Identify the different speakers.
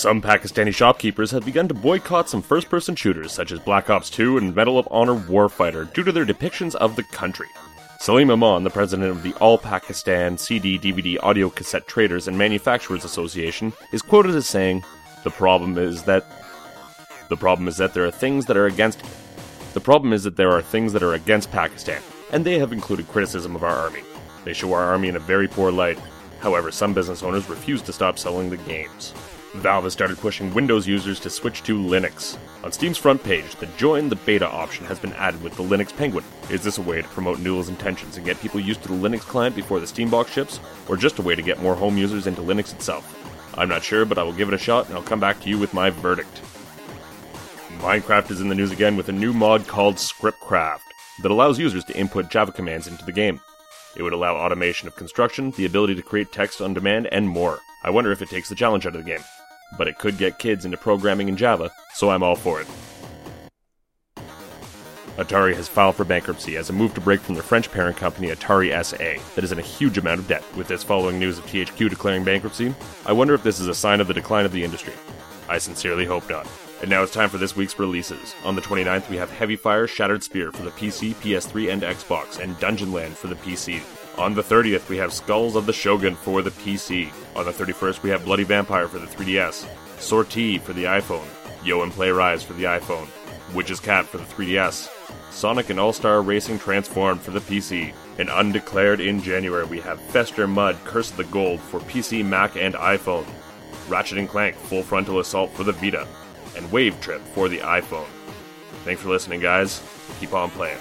Speaker 1: Some Pakistani shopkeepers have begun to boycott some first person shooters such as Black Ops 2 and Medal of Honor Warfighter due to their depictions of the country. Salim Aman, the president of the All Pakistan CD, DVD, Audio Cassette Traders and Manufacturers Association, is quoted as saying, "The problem is that the problem is that there are things that are against the problem is that there are things that are against Pakistan, and they have included criticism of our army. They show our army in a very poor light. However, some business owners refuse to stop selling the games." Valve has started pushing Windows users to switch to Linux. On Steam's front page, the Join the Beta option has been added with the Linux Penguin. Is this a way to promote Newell's intentions and get people used to the Linux client before the Steambox ships, or just a way to get more home users into Linux itself? I'm not sure, but I will give it a shot and I'll come back to you with my verdict. Minecraft is in the news again with a new mod called Scriptcraft that allows users to input Java commands into the game. It would allow automation of construction, the ability to create text on demand, and more. I wonder if it takes the challenge out of the game but it could get kids into programming in Java, so I'm all for it. Atari has filed for bankruptcy as a move to break from their French parent company Atari SA that is in a huge amount of debt. With this following news of THQ declaring bankruptcy, I wonder if this is a sign of the decline of the industry. I sincerely hope not. And now it's time for this week's releases. On the 29th, we have Heavy Fire Shattered Spear for the PC, PS3, and Xbox, and Dungeon Land for the PC. On the 30th, we have Skulls of the Shogun for the PC. On the 31st, we have Bloody Vampire for the 3DS, Sortie for the iPhone, Yo and Play Rise for the iPhone, Witch's Cat for the 3DS, Sonic and All Star Racing Transformed for the PC, and undeclared in January, we have Fester Mudd Curse of the Gold for PC, Mac, and iPhone, Ratchet and Clank Full Frontal Assault for the Vita, and Wave Trip for the iPhone. Thanks for listening, guys. Keep on playing.